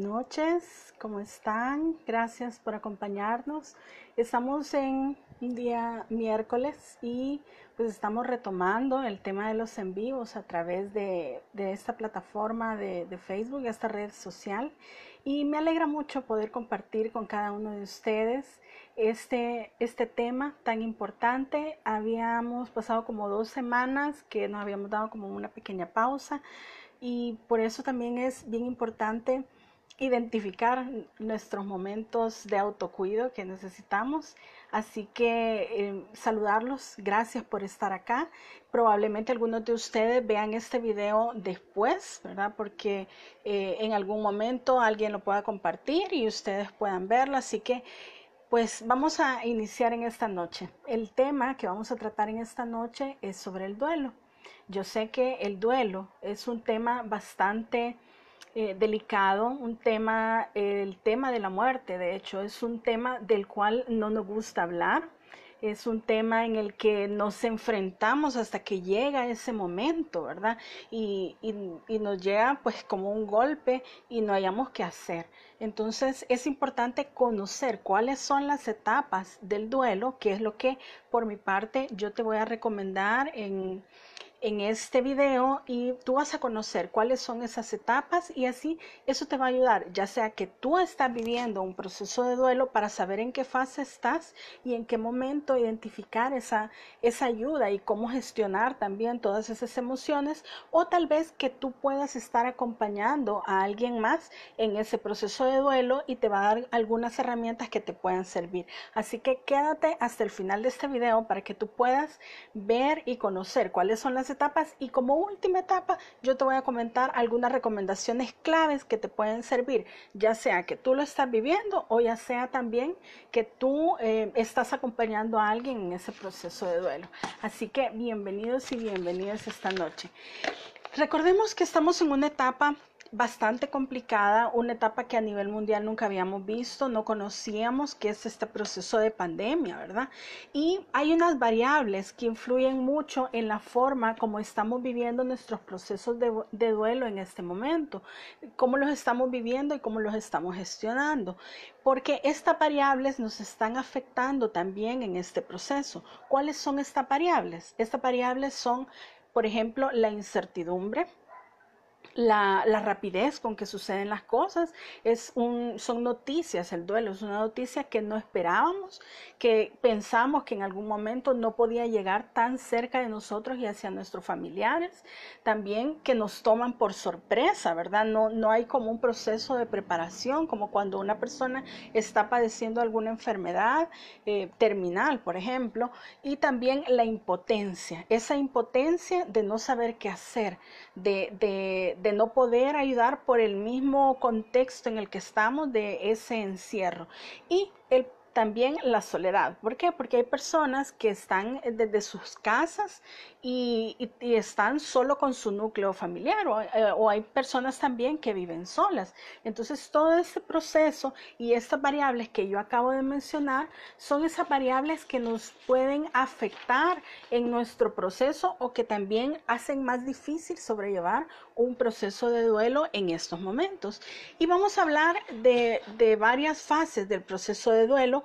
Noches, ¿cómo están? Gracias por acompañarnos. Estamos en un día miércoles y pues estamos retomando el tema de los en vivos a través de, esta plataforma de, de, Facebook, esta red social. Y me alegra mucho poder compartir con cada uno de ustedes este, este tema tan importante. Habíamos pasado como dos semanas que nos habíamos dado como una pequeña pausa y por eso también es bien importante identificar nuestros momentos de autocuido que necesitamos. Así que eh, saludarlos, gracias por estar acá. Probablemente algunos de ustedes vean este video después, ¿verdad? Porque eh, en algún momento alguien lo pueda compartir y ustedes puedan verlo. Así que pues vamos a iniciar en esta noche. El tema que vamos a tratar en esta noche es sobre el duelo. Yo sé que el duelo es un tema bastante eh, delicado, un tema, el tema de la muerte, de hecho, es un tema del cual no nos gusta hablar, es un tema en el que nos enfrentamos hasta que llega ese momento, ¿verdad? Y, y, nos llega pues como un golpe y no hayamos qué hacer. Entonces es importante conocer cuáles son las etapas del duelo, que es lo que por mi parte yo te voy a recomendar en en este video y tú vas a conocer cuáles son esas etapas y así eso te va a ayudar, ya sea que tú estás viviendo un proceso de duelo para saber en qué fase estás y en qué momento identificar esa, esa ayuda y cómo gestionar también todas esas emociones o tal vez que tú puedas estar acompañando a alguien más en ese proceso de duelo y te va a dar algunas herramientas que te puedan servir. Así que quédate hasta el final de este video para que tú puedas ver y conocer cuáles son las etapas y como última etapa yo te voy a comentar algunas recomendaciones claves que te pueden servir, ya sea que tú lo estás viviendo o ya sea también que tú eh, estás acompañando a alguien en ese proceso de duelo. Así que bienvenidos y bienvenidas esta noche. Recordemos que estamos en una etapa bastante complicada, una etapa que a nivel mundial nunca habíamos visto, no conocíamos que es este proceso de pandemia, ¿verdad? Y hay unas variables que influyen mucho en la forma como estamos viviendo nuestros procesos de, de duelo en este momento, cómo los estamos viviendo y cómo los estamos gestionando, porque estas variables nos están afectando también en este proceso. ¿Cuáles son estas variables? Estas variables son, por ejemplo, la incertidumbre, la, rapidez con que suceden las cosas. Es un, son noticias, el duelo es una noticia que no esperábamos, que pensamos que en algún momento no podía llegar tan cerca de nosotros y hacia nuestros familiares. También que nos toman por sorpresa, ¿verdad? No, no hay como un proceso de preparación, como cuando una persona está padeciendo alguna enfermedad eh, terminal, por ejemplo. Y también la impotencia, esa impotencia de no saber qué hacer, de, de de no poder ayudar por el mismo contexto en el que estamos de ese encierro. Y el también la soledad. ¿Por qué? Porque hay personas que están desde sus casas y, están solo con su núcleo familiar eh, o, hay personas también que viven solas. Entonces todo este proceso y estas variables que yo acabo de mencionar son esas variables que nos pueden afectar en nuestro proceso o que también hacen más difícil sobrellevar un proceso de duelo en estos momentos. Y vamos a hablar de, de varias fases del proceso de duelo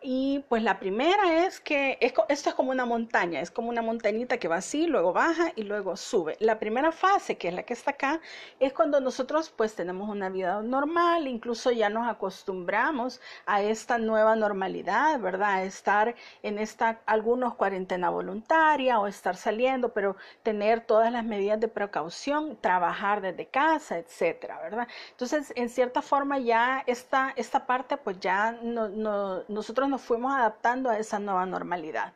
y pues la primera es que esto es como una montaña, es como una montañita que va así, luego baja y luego sube. La primera fase, que es la que está acá, es cuando nosotros pues tenemos una vida normal, incluso ya nos acostumbramos a esta nueva normalidad, ¿verdad? Estar en esta, algunos cuarentena voluntaria o estar saliendo, pero tener todas las medidas de precaución, trabajar desde casa, etcétera, ¿verdad? Entonces, en cierta forma ya esta, esta parte pues ya no, no nosotros nos fuimos adaptando a esa nueva normalidad.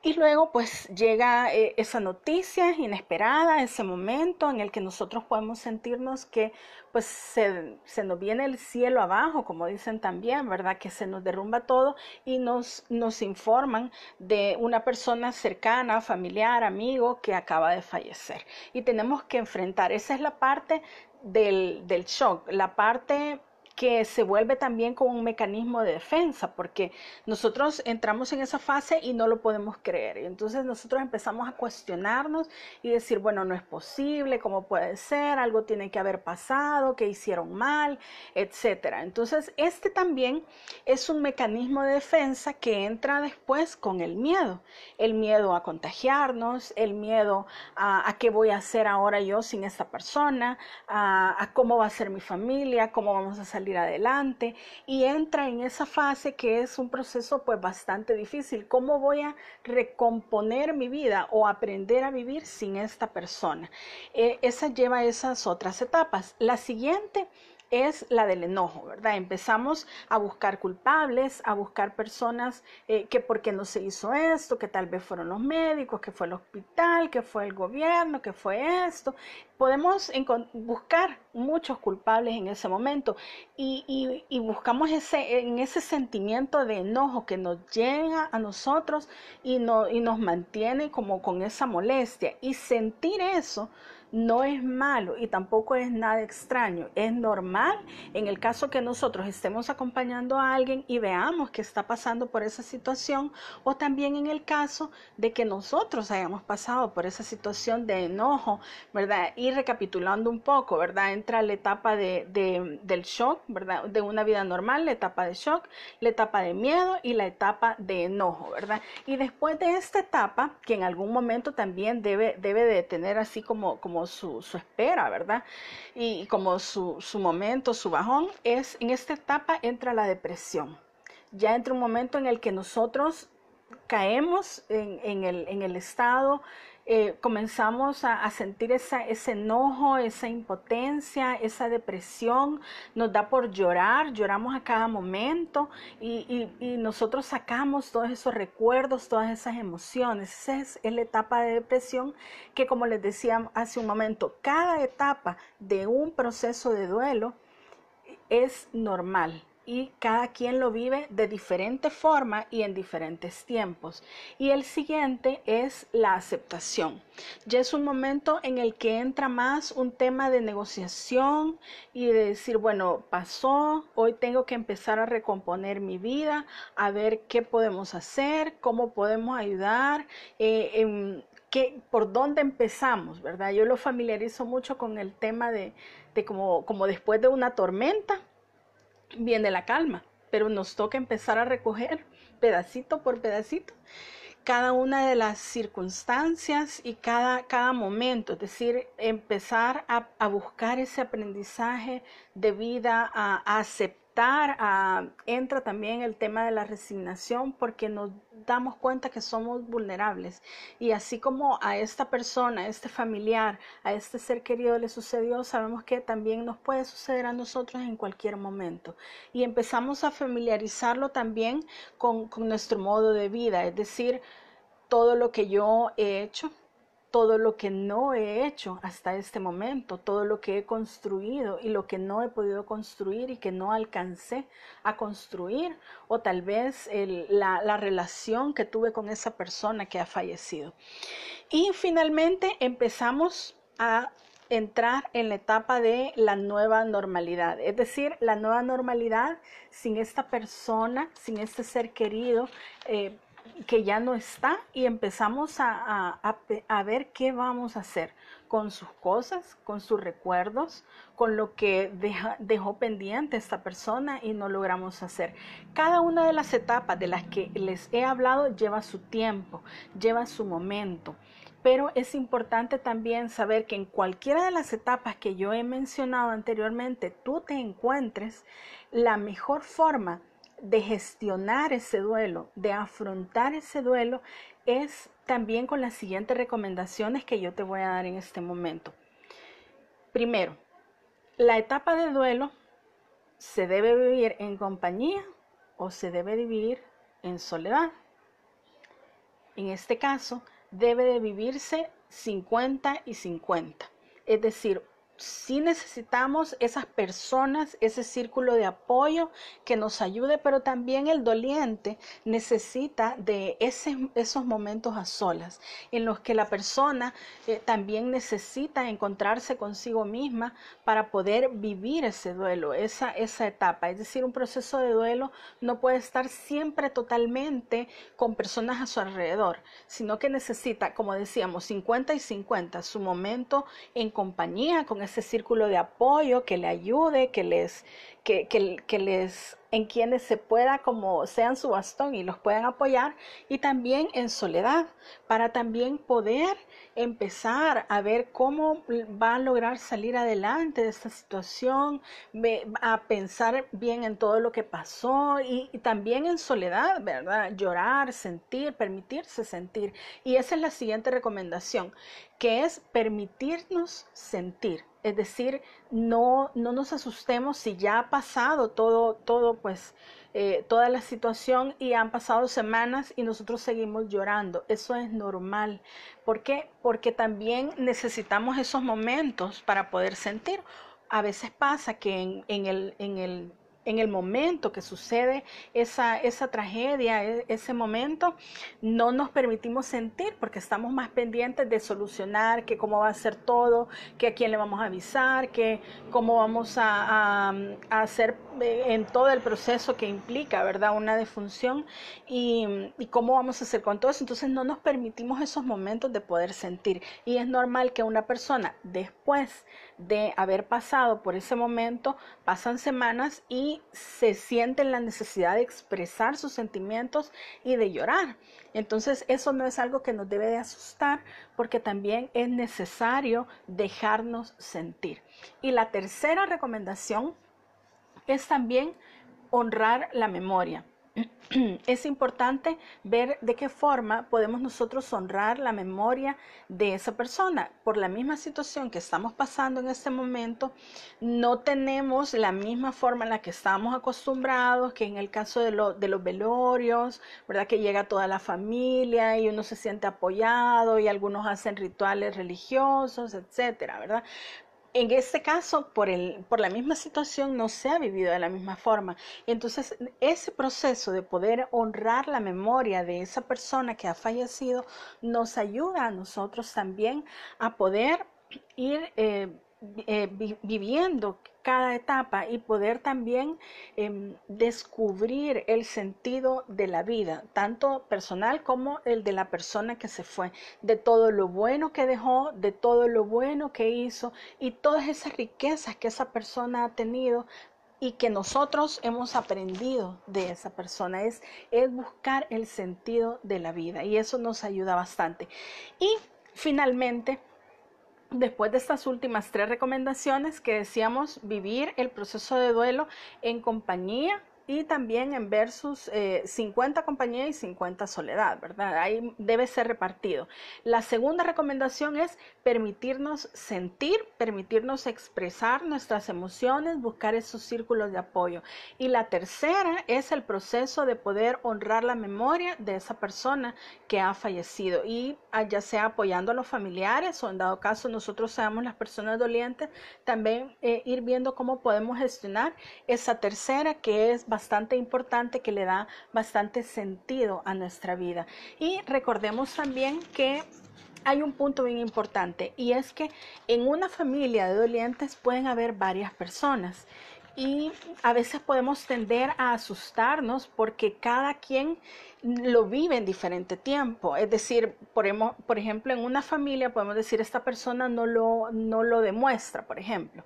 Y luego pues llega eh, esa noticia inesperada, ese momento en el que nosotros podemos sentirnos que pues se, se, nos viene el cielo abajo, como dicen también, ¿verdad? Que se nos derrumba todo y nos, nos informan de una persona cercana, familiar, amigo que acaba de fallecer. Y tenemos que enfrentar, esa es la parte del, del shock, la parte que se vuelve también como un mecanismo de defensa, porque nosotros entramos en esa fase y no lo podemos creer. Y entonces nosotros empezamos a cuestionarnos y decir, bueno, no es posible, ¿cómo puede ser? Algo tiene que haber pasado, que hicieron mal, etcétera. Entonces, este también es un mecanismo de defensa que entra después con el miedo. El miedo a contagiarnos, el miedo a, qué voy a hacer ahora yo sin esta persona, a cómo va a ser mi familia, cómo vamos a salir adelante y entra en esa fase que es un proceso pues bastante difícil. ¿Cómo voy a recomponer mi vida o aprender a vivir sin esta persona? Eh, esa lleva esas otras etapas. La siguiente es la del enojo, ¿verdad? Empezamos a buscar culpables, a buscar personas eh, que por qué no se hizo esto, que tal vez fueron los médicos, que fue el hospital, que fue el gobierno, que fue esto. Podemos buscar muchos culpables en ese momento y, buscamos ese, en ese sentimiento de enojo que nos llega a nosotros y, no, y nos mantiene como con esa molestia. Y sentir eso no es malo y tampoco es nada extraño. Es normal en el caso que nosotros estemos acompañando a alguien y veamos que está pasando por esa situación o también en el caso de que nosotros hayamos pasado por esa situación de enojo, ¿verdad? Y recapitulando un poco, ¿verdad? Entra la etapa de, del shock, ¿verdad? De una vida normal, la etapa de shock, la etapa de miedo y la etapa de enojo, ¿verdad? Y después de esta etapa, que en algún momento también debe, debe de tener así como, como su, espera, ¿verdad? Y como su, momento, su bajón, es en esta etapa entra la depresión. Ya entra un momento en el que nosotros caemos en, el, en el estado eh, comenzamos a, sentir ese enojo, esa impotencia, esa depresión, nos da por llorar, lloramos a cada momento y, nosotros sacamos todos esos recuerdos, todas esas emociones. Esa es la etapa de depresión que como les decía hace un momento, cada etapa de un proceso de duelo es normal y cada quien lo vive de diferente forma y en diferentes tiempos. Y el siguiente es la aceptación. Ya es un momento en el que entra más un tema de negociación y de decir, bueno, pasó, hoy tengo que empezar a recomponer mi vida, a ver qué podemos hacer, cómo podemos ayudar. Eh, por dónde empezamos, ¿verdad? Yo lo familiarizo mucho con el tema de, de como después de una tormenta, viene la calma, pero nos toca empezar a recoger pedacito por pedacito cada una de las circunstancias y cada, cada momento, es decir, empezar a, buscar ese aprendizaje de vida, a aceptar entra también el tema de la resignación porque nos damos cuenta que somos vulnerables. Y así como a esta persona, a este familiar, a este ser querido le sucedió, sabemos que también nos puede suceder a nosotros en cualquier momento. Y empezamos a familiarizarlo también con, con nuestro modo de vida, es decir, todo lo que yo he hecho, todo lo que no he hecho hasta este momento, todo lo que he construido y lo que no he podido construir y que no alcancé a construir, o tal vez la, la relación que tuve con esa persona que ha fallecido. Y finalmente empezamos a entrar en la etapa de la nueva normalidad, es decir, la nueva normalidad sin esta persona, sin este ser querido. Eh, que ya no está y empezamos a, ver qué vamos a hacer con sus cosas, con sus recuerdos, con lo que dejó pendiente esta persona y no logramos hacer. Cada una de las etapas de las que les he hablado lleva su tiempo, lleva su momento. Pero es importante también saber que en cualquiera de las etapas que yo he mencionado anteriormente, tú te encuentres, la mejor forma de gestionar ese duelo, de afrontar ese duelo, es también con las siguientes recomendaciones que yo te voy a dar en este momento. Primero, la etapa de duelo se debe vivir en compañía o se debe vivir en soledad. En este caso, debe de vivirse 50 y 50. Es decir, sí necesitamos esas personas, ese círculo de apoyo que nos ayude, pero también el doliente necesita de ese, esos momentos a solas, en los que la persona eh, también necesita encontrarse consigo misma para poder vivir ese duelo, esa, esa etapa. Es decir, un proceso de duelo no puede estar siempre totalmente con personas a su alrededor, sino que necesita, como decíamos, 50 y 50, su momento en compañía con ese círculo de apoyo que le ayude, que les, que, que, les, en quienes se pueda como sean su bastón y los puedan apoyar y también en soledad para también poder empezar a ver cómo va a lograr salir adelante de esta situación, a pensar bien en todo lo que pasó y, y, también en soledad, ¿verdad? Llorar, sentir, permitirse sentir. Y esa es la siguiente recomendación, que es permitirnos sentir. Es decir, no, no nos asustemos si ya ha pasado todo, todo, pues, eh, toda la situación y han pasado semanas y nosotros seguimos llorando. Eso es normal. ¿Por qué? Porque también necesitamos esos momentos para poder sentir. A veces pasa que en, en el, en el en el momento que sucede esa, esa tragedia, e, ese momento, no nos permitimos sentir porque estamos más pendientes de solucionar, que cómo va a ser todo, que a quién le vamos a avisar, que cómo vamos a, a, hacer en todo el proceso que implica, ¿verdad? Una defunción y, cómo vamos a hacer con todo eso. Entonces no nos permitimos esos momentos de poder sentir. Y es normal que una persona después de haber pasado por ese momento, pasan semanas y se sienten la necesidad de expresar sus sentimientos y de llorar. Entonces eso no es algo que nos debe de asustar porque también es necesario dejarnos sentir. Y la tercera recomendación es también honrar la memoria. es importante ver de qué forma podemos nosotros honrar la memoria de esa persona. Por la misma situación que estamos pasando en este momento, no tenemos la misma forma en la que estamos acostumbrados, que en el caso de, de los velorios, ¿verdad? Que llega toda la familia y uno se siente apoyado y algunos hacen rituales religiosos, etcétera, ¿verdad? En este caso, por, el, por la misma situación, no se ha vivido de la misma forma. Entonces, ese proceso de poder honrar la memoria de esa persona que ha fallecido nos ayuda a nosotros también a poder ir eh, eh, viviendo cada etapa y poder también em, descubrir el sentido de la vida, tanto personal como el de la persona que se fue, de todo lo bueno que dejó, de todo lo bueno que hizo y todas esas riquezas que esa persona ha tenido y que nosotros hemos aprendido de esa persona. Es, es buscar el sentido de la vida y eso nos ayuda bastante. Y finalmente, Después de estas últimas tres recomendaciones que decíamos, vivir el proceso de duelo en compañía y también en versus 50 eh, compañía y 50 soledad, ¿verdad? Ahí debe ser repartido. La segunda recomendación es permitirnos sentir, permitirnos expresar nuestras emociones, buscar esos círculos de apoyo. Y la tercera es el proceso de poder honrar la memoria de esa persona que ha fallecido y ah, ya sea apoyando a los familiares o en dado caso nosotros seamos las personas dolientes, también eh, ir viendo cómo podemos gestionar esa tercera que es bastante importante, que le da bastante sentido a nuestra vida. Y recordemos también que hay un punto bien importante y es que en una familia de dolientes pueden haber varias personas y a veces podemos tender a asustarnos porque cada quien lo vive en diferente tiempo. Es decir, por, ejemplo, en una familia podemos decir esta persona no lo, no lo demuestra, por ejemplo.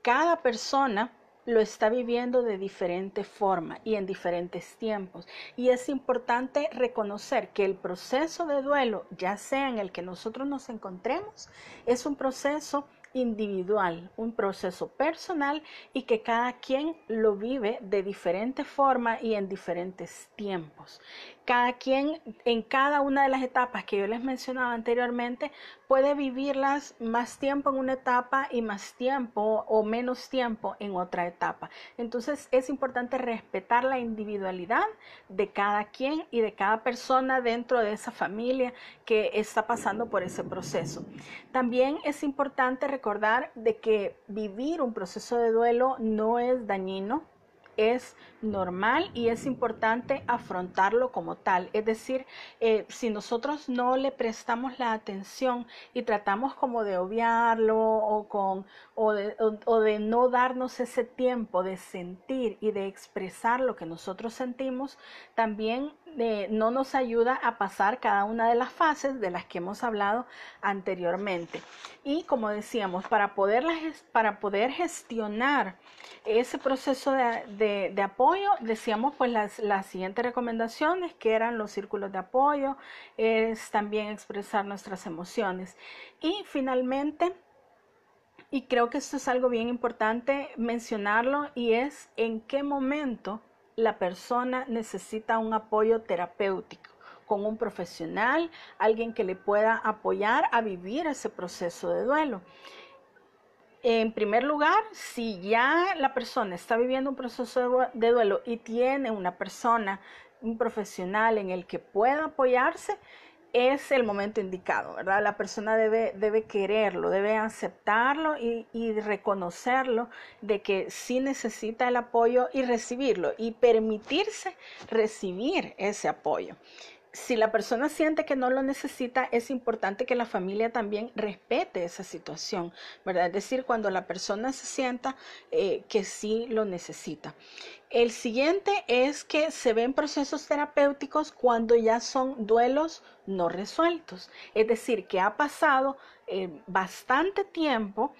Cada persona lo está viviendo de diferente forma y en diferentes tiempos. Y es importante reconocer que el proceso de duelo, ya sea en el que nosotros nos encontremos, es un proceso individual, un proceso personal y que cada quien lo vive de diferente forma y en diferentes tiempos. Cada quien en cada una de las etapas que yo les mencionaba anteriormente puede vivirlas más tiempo en una etapa y más tiempo o menos tiempo en otra etapa. Entonces es importante respetar la individualidad de cada quien y de cada persona dentro de esa familia que está pasando por ese proceso. También es importante recordar de que vivir un proceso de duelo no es dañino, es normal y es importante afrontarlo como tal. Es decir, eh, si nosotros no le prestamos la atención y tratamos como de obviarlo o, con, o, de, o de no darnos ese tiempo de sentir y de expresar lo que nosotros sentimos, también eh, no nos ayuda a pasar cada una de las fases de las que hemos hablado anteriormente. Y como decíamos, para poder, para poder gestionar ese proceso de, de, apoyo, decíamos pues las, las, siguientes recomendaciones que eran los círculos de apoyo, es también expresar nuestras emociones. Y finalmente, y creo que esto es algo bien importante mencionarlo, y es en qué momento la persona necesita un apoyo terapéutico con un profesional, alguien que le pueda apoyar a vivir ese proceso de duelo. En primer lugar, si ya la persona está viviendo un proceso de duelo y tiene una persona, un profesional en el que pueda apoyarse, es el momento indicado, ¿verdad? La persona debe, debe quererlo, debe aceptarlo y, y, reconocerlo de que sí necesita el apoyo y recibirlo y permitirse recibir ese apoyo si la persona siente que no lo necesita, es importante que la familia también respete esa situación, ¿verdad? Es decir, cuando la persona se sienta eh, que sí lo necesita. El siguiente es que se ven procesos terapéuticos cuando ya son duelos no resueltos, es decir, que ha pasado eh, bastante tiempo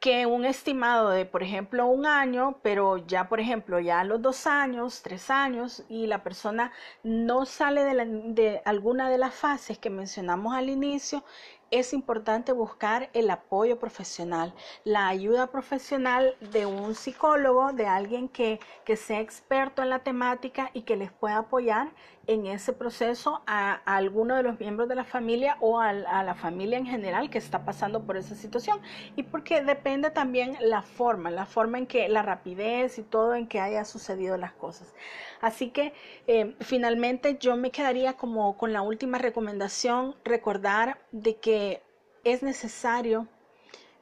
que un estimado de, por ejemplo, un año, pero ya, por ejemplo, ya a los dos años, tres años, y la persona no sale de, de alguna de las fases que mencionamos al inicio, es importante buscar el apoyo profesional, la ayuda profesional de un psicólogo, de alguien que, que sea experto en la temática y que les pueda apoyar en ese proceso a, alguno de los miembros de la familia o a, a, la familia en general que está pasando por esa situación. Y porque depende también la forma, la forma en que, la rapidez y todo en que haya sucedido las cosas. Así que eh, finalmente yo me quedaría como con la última recomendación, recordar de que es necesario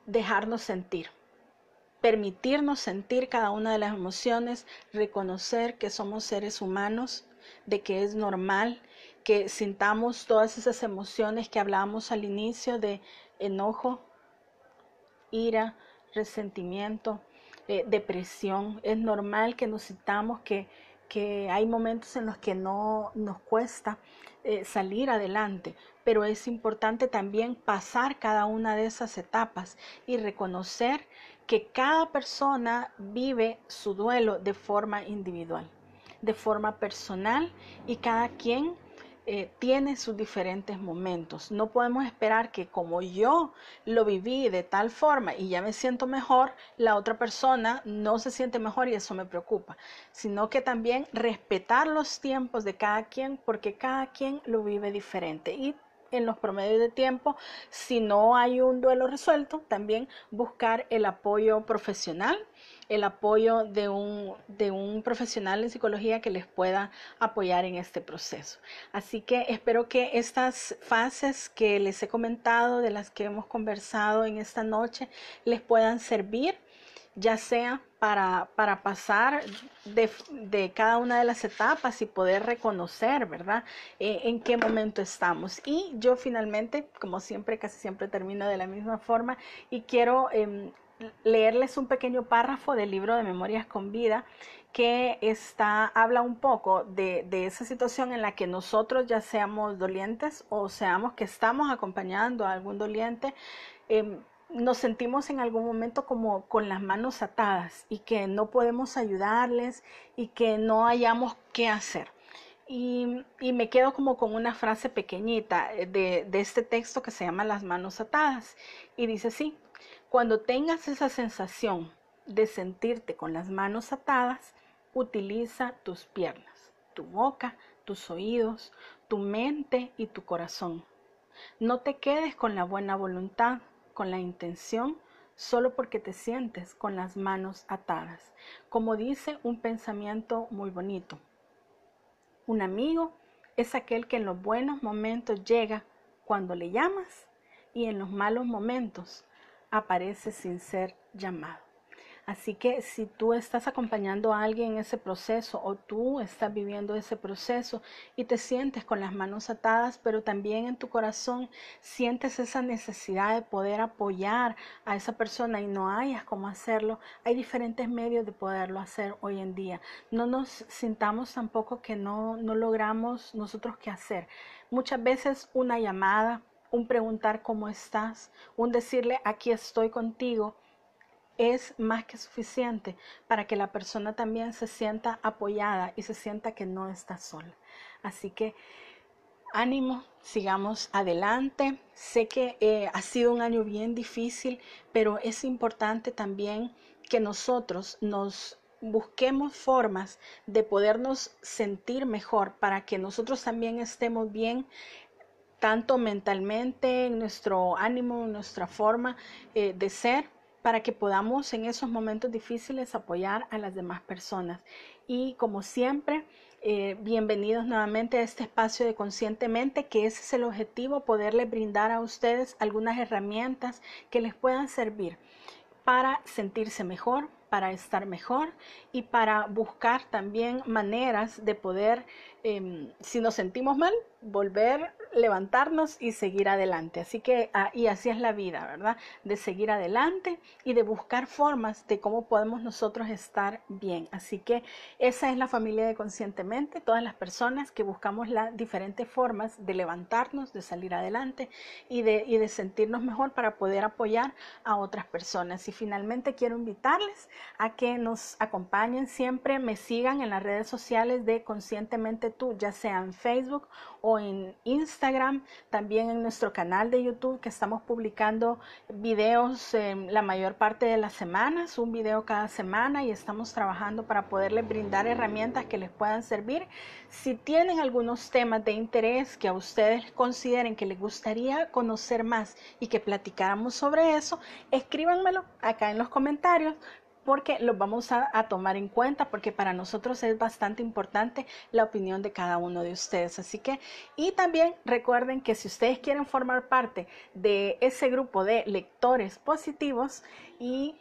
dejarnos sentir permitirnos sentir cada una de las emociones, reconocer que somos seres humanos, de que es normal que sintamos todas esas emociones que hablábamos al inicio de enojo, ira, resentimiento, eh, depresión. Es normal que nos sintamos que, que hay momentos en los que no nos cuesta eh, salir adelante, pero es importante también pasar cada una de esas etapas y reconocer que cada persona vive su duelo de forma individual de forma personal y cada quien eh, tiene sus diferentes momentos. No podemos esperar que como yo lo viví de tal forma y ya me siento mejor, la otra persona no se siente mejor y eso me preocupa, sino que también respetar los tiempos de cada quien porque cada quien lo vive diferente y en los promedios de tiempo, si no hay un duelo resuelto, también buscar el apoyo profesional el apoyo de un, de un profesional en psicología que les pueda apoyar en este proceso. Así que espero que estas fases que les he comentado, de las que hemos conversado en esta noche, les puedan servir ya sea para, para pasar de, de, cada una de las etapas y poder reconocer, ¿verdad? Eh, en qué momento estamos. Y yo finalmente, como siempre, casi siempre termino de la misma forma y quiero eh, leerles un pequeño párrafo del libro de Memorias con Vida que está, habla un poco de, de, esa situación en la que nosotros ya seamos dolientes o seamos que estamos acompañando a algún doliente, eh, nos sentimos en algún momento como con las manos atadas y que no podemos ayudarles y que no hayamos qué hacer. Y, me quedo como con una frase pequeñita de, de este texto que se llama Las manos atadas. Y dice así, cuando tengas esa sensación de sentirte con las manos atadas, utiliza tus piernas, tu boca, tus oídos, tu mente y tu corazón. No te quedes con la buena voluntad, con la intención, solo porque te sientes con las manos atadas. Como dice un pensamiento muy bonito. Un amigo es aquel que en los buenos momentos llega cuando le llamas y en los malos momentos aparece sin ser llamado. Así que si tú estás acompañando a alguien en ese proceso o tú estás viviendo ese proceso y te sientes con las manos atadas, pero también en tu corazón sientes esa necesidad de poder apoyar a esa persona y no hayas cómo hacerlo, hay diferentes medios de poderlo hacer hoy en día. No nos sintamos tampoco que no, no logramos nosotros qué hacer. Muchas veces una llamada, un preguntar cómo estás, un decirle aquí estoy contigo, es más que suficiente para que la persona también se sienta apoyada y se sienta que no está sola. Así que ánimo, sigamos adelante. Sé que eh, ha sido un año bien difícil, pero es importante también que nosotros nos busquemos formas de podernos sentir mejor para que nosotros también estemos bien tanto mentalmente, en nuestro ánimo, en nuestra forma eh, de ser, para que podamos en esos momentos difíciles apoyar a las demás personas. Y como siempre, eh, bienvenidos nuevamente a este espacio de Conscientemente, que ese es el objetivo, poderles brindar a ustedes algunas herramientas que les puedan servir para sentirse mejor, para estar mejor y para buscar también maneras de poder, em, si nos sentimos mal, volver levantarnos y seguir adelante. Así que, ah, y así es la vida, ¿verdad? De seguir adelante y de buscar formas de cómo podemos nosotros estar bien. Así que esa es la familia de Conscientemente, todas las personas que buscamos las diferentes formas de levantarnos, de salir adelante y de, y de sentirnos mejor para poder apoyar a otras personas. Y finalmente quiero invitarles a que nos acompañen siempre, me sigan en las redes sociales de Conscientemente Tú, ya sea en Facebook o en Instagram, también en nuestro canal de YouTube que estamos publicando videos la mayor parte de las semanas, un video cada semana y estamos trabajando para poderles brindar herramientas que les puedan servir. Si tienen algunos temas de interés que a ustedes consideren que les gustaría conocer más y que platicáramos sobre eso, escríbanmelo acá en los comentarios porque los vamos a, tomar en cuenta porque para nosotros es bastante importante la opinión de cada uno de ustedes. Así que, y también recuerden que si ustedes quieren formar parte de ese grupo de lectores positivos y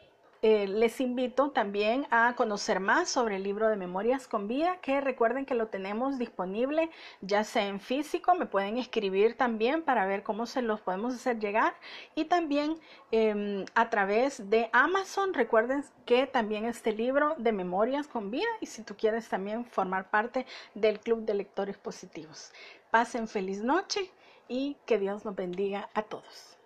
eh, les invito también a conocer más sobre el libro de Memorias con Vida, que recuerden que lo tenemos disponible ya sea en físico, me pueden escribir también para ver cómo se los podemos hacer llegar y también em, a través de Amazon. Recuerden que también este libro de Memorias con Vida y si tú quieres también formar parte del Club de Lectores Positivos. Pasen feliz noche y que Dios nos bendiga a todos.